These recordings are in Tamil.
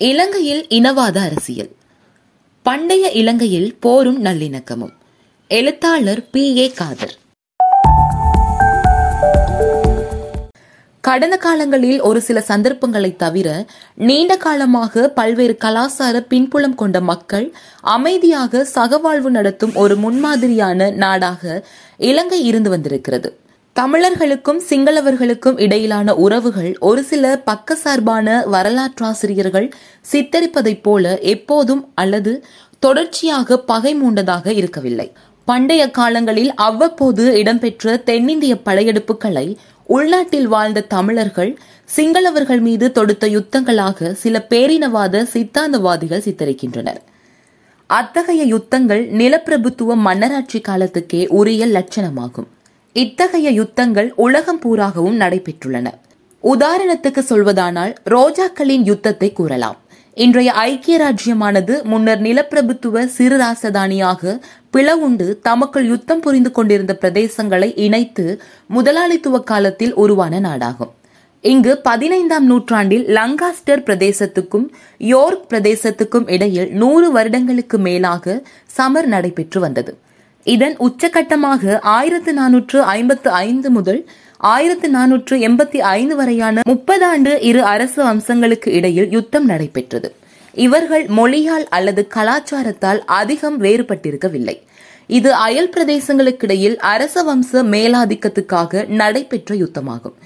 இலங்கையில் இனவாத அரசியல். பண்டைய இலங்கையில் போரும் நல்லிணக்கமும். எழுத்தாளர் பி. ஏ. காதர். கடந்த காலங்களில் ஒரு சில சந்தர்ப்பங்களை தவிர நீண்ட காலமாக பல்வேறு கலாசார பின்புலம் கொண்ட மக்கள் அமைதியாக சகவாழ்வு நடத்தும் ஒரு முன்மாதிரியான நாடாக இலங்கை இருந்து வந்திருக்கிறது. தமிழர்களுக்கும் சிங்களவர்களுக்கும் இடையிலான உறவுகள் ஒரு சில பக்கசார்பான வரலாற்றாசிரியர்கள் சித்தரிப்பதைப் போல எப்போதும் அல்லது தொடர்ச்சியாக பகை மூண்டதாக இருக்கவில்லை. பண்டைய காலங்களில் அவ்வப்போது இடம்பெற்ற தென்னிந்திய படையெடுப்புகளை உள்நாட்டில் வாழ்ந்த தமிழர்கள் சிங்களவர்கள் மீது தொடுத்த யுத்தங்களாக சில பேரினவாத சித்தாந்தவாதிகள் சித்தரிக்கின்றனர். அத்தகைய யுத்தங்கள் நிலப்பிரபுத்துவ மன்னராட்சி காலத்துக்கே உரிய லட்சணமாகும். இத்தகைய யுத்தங்கள் உலகம் பூராகவும் நடைபெற்றுள்ளன. உதாரணத்துக்கு சொல்வதானால் ரோஜாக்களின் யுத்தத்தை கூறலாம். இன்றைய ஐக்கிய ராஜ்யமானது முன்னர் நிலப்பிரபுத்துவ சிறு ராசதானியாக பிளவுண்டு தமக்குள் யுத்தம் புரிந்து கொண்டிருந்த பிரதேசங்களை இணைத்து முதலாளித்துவ காலத்தில் உருவான நாடாகும். இங்கு பதினைந்தாம் நூற்றாண்டில் லங்காஸ்டர் பிரதேசத்துக்கும் யோர்க் பிரதேசத்துக்கும் இடையில் நூறு வருடங்களுக்கு மேலாக சமர் நடைபெற்று வந்தது. இதன் உச்சகட்டமாக ஆயிரத்து நானூற்று ஐம்பத்து ஐந்து முதல் ஆயிரத்து நானூற்று எண்பத்தி ஐந்து வரையான முப்பது ஆண்டு இரு அரசு அம்சங்களுக்கு இடையில் யுத்தம் நடைபெற்றது. இவர்கள் மொழியால் அல்லது கலாச்சாரத்தால் அதிகம் வேறுபட்டிருக்கவில்லை. இது அயல் பிரதேசங்களுக்கிடையில் அரச வம்ச மேலாதிக்கத்துக்காக நடைபெற்ற யுத்தமாகும்.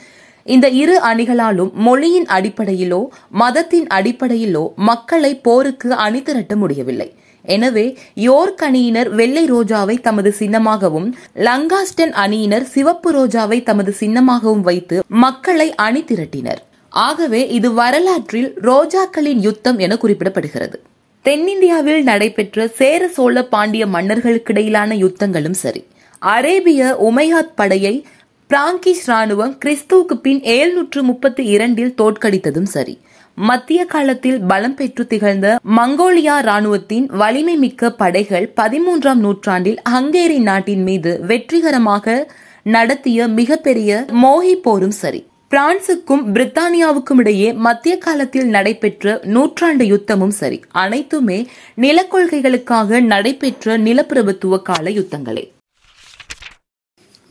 இந்த இரு அணிகளாலும் மொழியின் அடிப்படையிலோ மதத்தின் அடிப்படையிலோ மக்களை போருக்கு அணிதிரட்ட முடியவில்லை. எனவே யோர்க் அணியினர் வெள்ளை ரோஜாவை தமது சின்னமாகவும் லங்காஸ்டன் அணியினர் சிவப்பு ரோஜாவை தமது சின்னமாகவும் வைத்து மக்களை அணி திரட்டினர். ஆகவே இது வரலாற்றில் ரோஜாக்களின் யுத்தம் என குறிப்பிடப்படுகிறது. தென்னிந்தியாவில் நடைபெற்ற சேர சோழ பாண்டிய மன்னர்களுக்கிடையிலான யுத்தங்களும் சரி. அரேபிய உமையாத் படையை பிராங்கிஷ் ராணுவம் கிறிஸ்துவுக்கு பின் ஏழ்நூற்று முப்பத்தி இரண்டில் தோற்கடித்ததும் சரி. மத்திய காலத்தில் பலம் பெற்று திகழ்ந்த மங்கோலியா ராணுவத்தின் வலிமை மிக்க படைகள் பதிமூன்றாம் நூற்றாண்டில் ஹங்கேரி நாட்டின் மீது வெற்றிகரமாக நடத்திய மிகப்பெரிய மோகி போரும் சரி. பிரான்சுக்கும் பிரித்தானியாவுக்கும் இடையே மத்திய காலத்தில் நடைபெற்ற நூற்றாண்டு யுத்தமும் சரி. அனைத்துமே நிலக்கொள்கைகளுக்காக நடைபெற்ற நிலப்பிரபுத்துவ கால யுத்தங்களே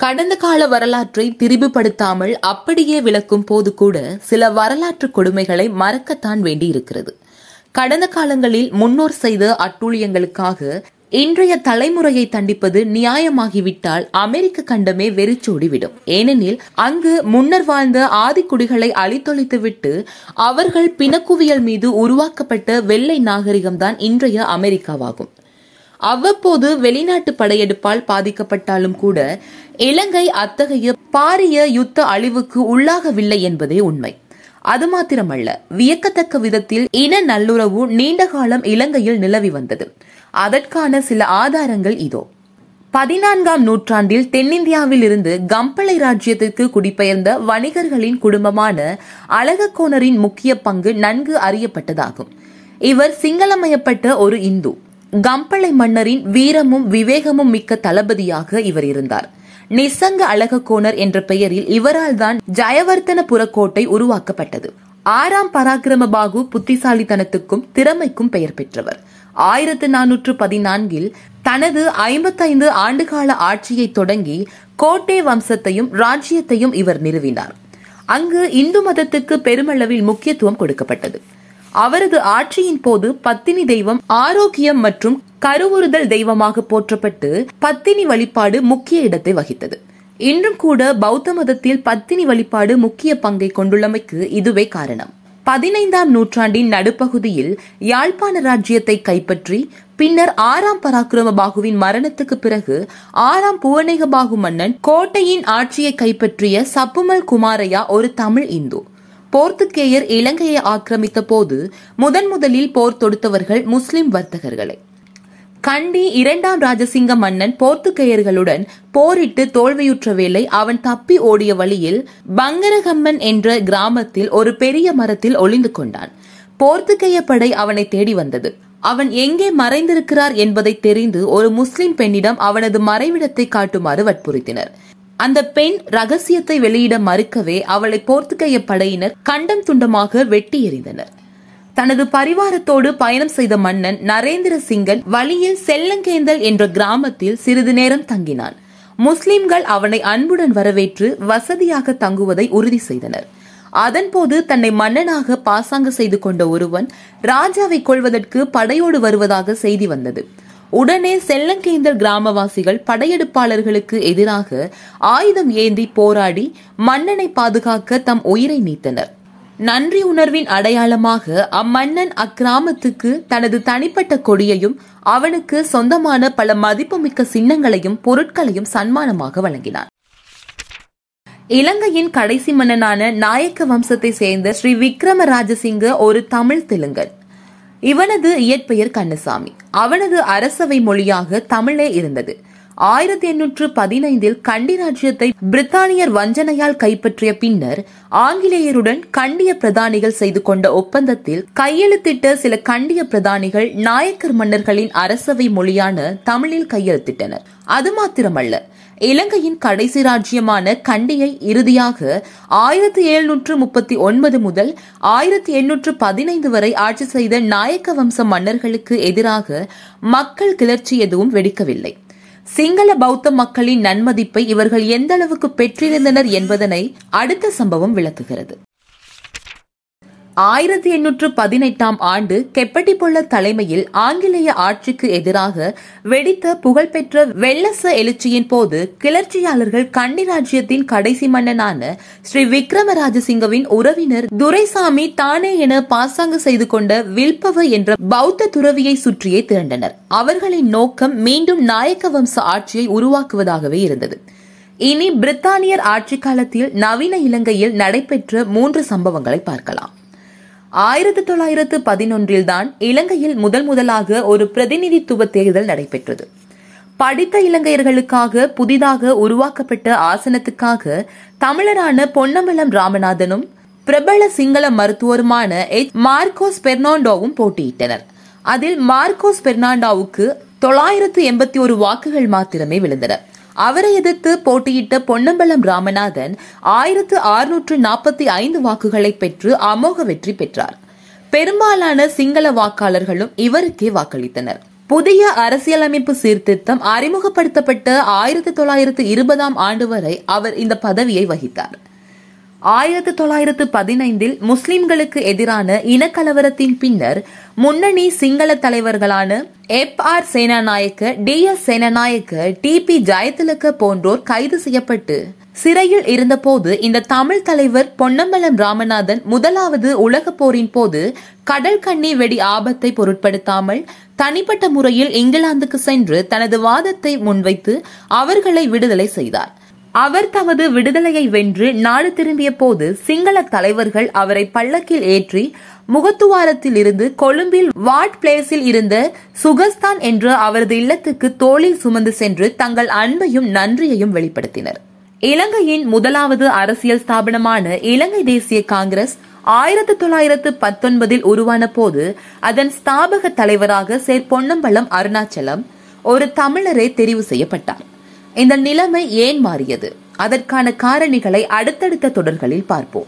கடந்த கால வரலாற்றை பிரிவுபடுத்தாமல் அப்படியே விளக்கும் போது கூட சில வரலாற்று கொடுமைகளை மறக்கத்தான் வேண்டியிருக்கிறது. கடந்த காலங்களில் முன்னோர் செய்த அட்டூழியங்களுக்காக இன்றைய தலைமுறையை தண்டிப்பது நியாயமாகிவிட்டால் அமெரிக்க கண்டமே வெறிச்சோடிவிடும். ஏனெனில் அங்கு முன்னர் வாழ்ந்த ஆதிக்குடிகளை அழித்தொழித்துவிட்டு அவர்கள் பிணக்குவியல் மீது உருவாக்கப்பட்ட வெள்ளை நாகரிகம்தான் இன்றைய அமெரிக்காவாகும். அவ்வப்போது வெளிநாட்டு படையெடுப்பால் பாதிக்கப்பட்டாலும் கூட இலங்கை அத்தகைய பாரிய யுத்த அழிவுக்கு உள்ளாகவில்லை என்பதே உண்மை. அது மாத்திரமல்ல வியக்கத்தக்க விதத்தில் இன நல்லுறவு நீண்ட காலம் இலங்கையில் நிலவி வந்தது. அதற்கான சில ஆதாரங்கள் இதோ. பதினான்காம் நூற்றாண்டில் தென்னிந்தியாவில் இருந்து கம்பளை ராஜ்யத்திற்கு குடிபெயர்ந்த வணிகர்களின் குடும்பமான அழகக்கோணரின் முக்கிய பங்கு நன்கு அறியப்பட்டதாகும். இவர் சிங்களமயப்பட்ட ஒரு இந்து. கம்பளை மன்னரின் வீரமும் விவேகமும் மிக்க தளபதியாக இவர் இருந்தார். நிசங்க அழகக்கோணர் என்ற பெயரில் இவரால் தான் ஜயவர்த்தன புறக்கோட்டை உருவாக்கப்பட்டது. ஆறாம் பராக்கிரம பாகு புத்திசாலித்தனத்துக்கும் திறமைக்கும் பெயர் பெற்றவர். ஆயிரத்து நானூற்று பதினான்கில் தனது ஐம்பத்தைந்து ஆண்டுகால ஆட்சியை தொடங்கி கோட்டை வம்சத்தையும் ராஜ்யத்தையும் இவர் நிறுவினார். அங்கு இந்து மதத்துக்கு பெருமளவில் முக்கியத்துவம் கொடுக்கப்பட்டது. அவரது ஆட்சியின் போது பத்தினி தெய்வம் ஆரோக்கியம் மற்றும் கருவுறுதல் தெய்வமாக போற்றப்பட்டு பத்தினி வழிபாடு முக்கிய இடத்தை வகித்தது. இன்றும் கூட பௌத்த மதத்தில் பத்தினி வழிபாடு முக்கிய பங்கை கொண்டுள்ளமைக்கு இதுவே காரணம். பதினைந்தாம் நூற்றாண்டின் நடுப்பகுதியில் யாழ்ப்பாண ராஜ்யத்தை கைப்பற்றி பின்னர் ஆறாம் பராக்கிரம பாகுவின் மரணத்துக்கு பிறகு ஆறாம் புவனேக பாகு மன்னன் கோட்டையின் ஆட்சியை கைப்பற்றிய சப்புமல் குமாரையா ஒரு தமிழ் இந்து. போர்த்துக்கேயர் இலங்கையை ஆக்கிரமித்த போது முதன் முதலில் போர் தொடுத்தவர்கள் முஸ்லிம் வர்த்தகர்களை. கண்டி இரண்டாம் ராஜசிங்க மன்னன் போர்த்துக்கேயர்களுடன் போரிட்டு தோல்வியுற்ற வேளை அவன் தப்பி ஓடிய வழியில் பங்கரகம்மன் என்ற கிராமத்தில் ஒரு பெரிய மரத்தில் ஒளிந்து கொண்டான். போர்த்துக்கேய படை அவனை தேடி வந்தது. அவன் எங்கே மறைந்திருக்கிறார் என்பதை தெரிந்து ஒரு முஸ்லிம் பெண்ணிடம் அவனது மறைவிடத்தை காட்டுமாறு வற்புறுத்தினர். அந்த பெண் ரகசியத்தை வெளியிட மறுக்கவே அவளை போர்த்துகேய படையினர் கண்டம் துண்டமாக வெட்டி எறிந்தனர். தனது பரிவாரத்தோடு பயணம் செய்த மன்னன் நரேந்திர சிங்கன் வழியில் செல்லங்கேந்தல் என்ற கிராமத்தில் சிறிது நேரம் தங்கினான். முஸ்லிம்கள் அவனை அன்புடன் வரவேற்று வசதியாக தங்குவதை உறுதி செய்தனர். அதன்போது தன்னை மன்னனாக பாசாங்க செய்து கொண்ட ஒருவன் ராஜாவை கொள்வதற்கு படையோடு வருவதாக செய்தி வந்தது. உடனே செல்லங்கேந்தல் கிராமவாசிகள் படையெடுப்பாளர்களுக்கு எதிராக ஆயுதம் ஏந்தி போராடி மன்னனை பாதுகாக்க தம் உயிரை நீத்தனர். நன்றி உணர்வின் அடையாளமாக அம்மன்னன் அக்கிராமத்துக்கு தனது தனிப்பட்ட கொடியையும் அவனுக்கு சொந்தமான பல மதிப்புமிக்க சின்னங்களையும் பொருட்களையும் சன்மானமாக வழங்கினார் இலங்கையின் கடைசி மன்னனான நாயக்க வம்சத்தை சேர்ந்த ஸ்ரீ விக்ரம ராஜசிங்க ஒரு தமிழ் தெலுங்கன். இவனது இயற்பெயர் கண்ணசாமி. அவனது அரசவை மொழியாக தமிழே இருந்தது. ஆயிரத்தி எண்ணூற்று பதினைந்தில் கண்டி ராஜ்யத்தை பிரித்தானியர் வஞ்சனையால் கைப்பற்றிய பின்னர் ஆங்கிலேயருடன் கண்டிய பிரதானிகள் செய்து கொண்ட ஒப்பந்தத்தில் கையெழுத்திட்ட சில கண்டிய பிரதானிகள் நாயக்கர் மன்னர்களின் அரசவை மொழியான தமிழில் கையெழுத்திட்டனர். அது மாத்திரமல்ல இலங்கையின் கடைசி ராஜ்யமான கண்டியை இறுதியாக ஆயிரத்தி எழுநூற்று முப்பத்தி ஒன்பது முதல் ஆயிரத்தி எண்ணூற்று பதினைந்து வரை ஆட்சி செய்த நாயக்க வம்ச மன்னர்களுக்கு எதிராக மக்கள் கிளர்ச்சி எதுவும் வெடிக்கவில்லை. சிங்கள பௌத்த மக்களின் நன்மதிப்பை இவர்கள் எந்த அளவுக்கு பெற்றிருந்தனர் என்பதனை அடுத்த சம்பவம் விளக்குகிறது. ஆயிரத்தி எண்ணூற்று பதினெட்டாம் ஆண்டு கெப்பட்டிப்புள்ள தலைமையில் ஆங்கிலேய ஆட்சிக்கு எதிராக வெடித்த புகழ்பெற்ற வெள்ளச எழுச்சியின் போது கிளர்ச்சியாளர்கள் கண்டி ராஜ்யத்தின் கடைசி மன்னனான ஸ்ரீ விக்ரமராஜசிங்கவின் உறவினர் துரைசாமி தானே என பாசாங்கு செய்து கொண்ட வில்பவ என்ற பௌத்த துறவியை சுற்றியே திரண்டனர். அவர்களின் நோக்கம் மீண்டும் நாயக்க வம்ச ஆட்சியை உருவாக்குவதாகவே இருந்தது. இனி பிரித்தானியர் ஆட்சி காலத்தில் நவீன இலங்கையில் நடைபெற்ற மூன்று சம்பவங்களை பார்க்கலாம். ஆயிரத்தி தொள்ளாயிரத்து பதினொன்றில் தான் இலங்கையில் முதல் முதலாக ஒரு பிரதிநிதித்துவ தேர்தல் நடைபெற்றது. படித்த இலங்கையர்களுக்காக புதிதாக உருவாக்கப்பட்ட ஆசனத்துக்காக தமிழரான பொன்னம்பலம் ராமநாதனும் பிரபல சிங்கள மருத்துவருமான எச். மார்க்கோஸ் பெர்னாண்டோவும் போட்டியிட்டனர். அதில் மார்க்கோஸ் பெர்னாண்டோவுக்கு தொள்ளாயிரத்து எண்பத்தி ஒரு வாக்குகள் மாத்திரமே விழுந்தன. அவரை எதிர்த்து போட்டியிட்ட பொன்னம்பலம் ராமநாதன் ஆயிரத்து அறுநூற்று நாற்பத்தி ஐந்து வாக்குகளை பெற்று அமோக வெற்றி பெற்றார். பெரும்பாலான சிங்கள வாக்காளர்களும் இவருக்கே வாக்களித்தனர். புதிய அரசியலமைப்பு சீர்திருத்தம் அறிமுகப்படுத்தப்பட்ட ஆயிரத்தி தொள்ளாயிரத்து இருபதாம் ஆண்டு வரை அவர் இந்த பதவியை வகித்தார். ஆயிரத்தி தொள்ளாயிரத்து பதினைந்தில் முஸ்லிம்களுக்கு எதிரான இனக்கலவரத்தின் பின்னர் முன்னணி சிங்கள தலைவர்களான F R Senanayake D S Senanayake D B Jayatilaka போன்றோர் கைது செய்யப்பட்டு சிறையில் இருந்தபோது இந்த தமிழ் தலைவர் பொன்னம்பலம் ராமநாதன் முதலாவது உலக போரின் போது கடல் கண்ணி வெடி ஆபத்தை பொருட்படுத்தாமல் தனிப்பட்ட முறையில் இங்கிலாந்துக்கு சென்று தனது வாதத்தை முன்வைத்து அவர்களை விடுதலை செய்தார். அவர் தமது விடுதலையை வென்று நாடு திரும்பிய போது சிங்கள தலைவர்கள் அவரை பல்லக்கில் ஏற்றி முகத்துவாரத்தில் இருந்து கொழும்பில் வாட் பிளேஸில் இருந்த சுகஸ்தான் என்ற அவரது இல்லத்துக்கு தோளில் சுமந்து சென்று தங்கள் அன்பையும் நன்றியையும் வெளிப்படுத்தினர். இலங்கையின் முதலாவது அரசியல் ஸ்தாபனமான இலங்கை தேசிய காங்கிரஸ் ஆயிரத்தி தொள்ளாயிரத்து பத்தொன்பதில் உருவான போது அதன் ஸ்தாபக தலைவராக சேர் பொன்னம்பலம் அருணாச்சலம் ஒரு தமிழரே தெரிவு செய்யப்பட்டார். இந்த நிலைமை ஏன் மாறியது? அதற்கான காரணிகளை அடுத்தடுத்த தொடர்களில் பார்ப்போம்.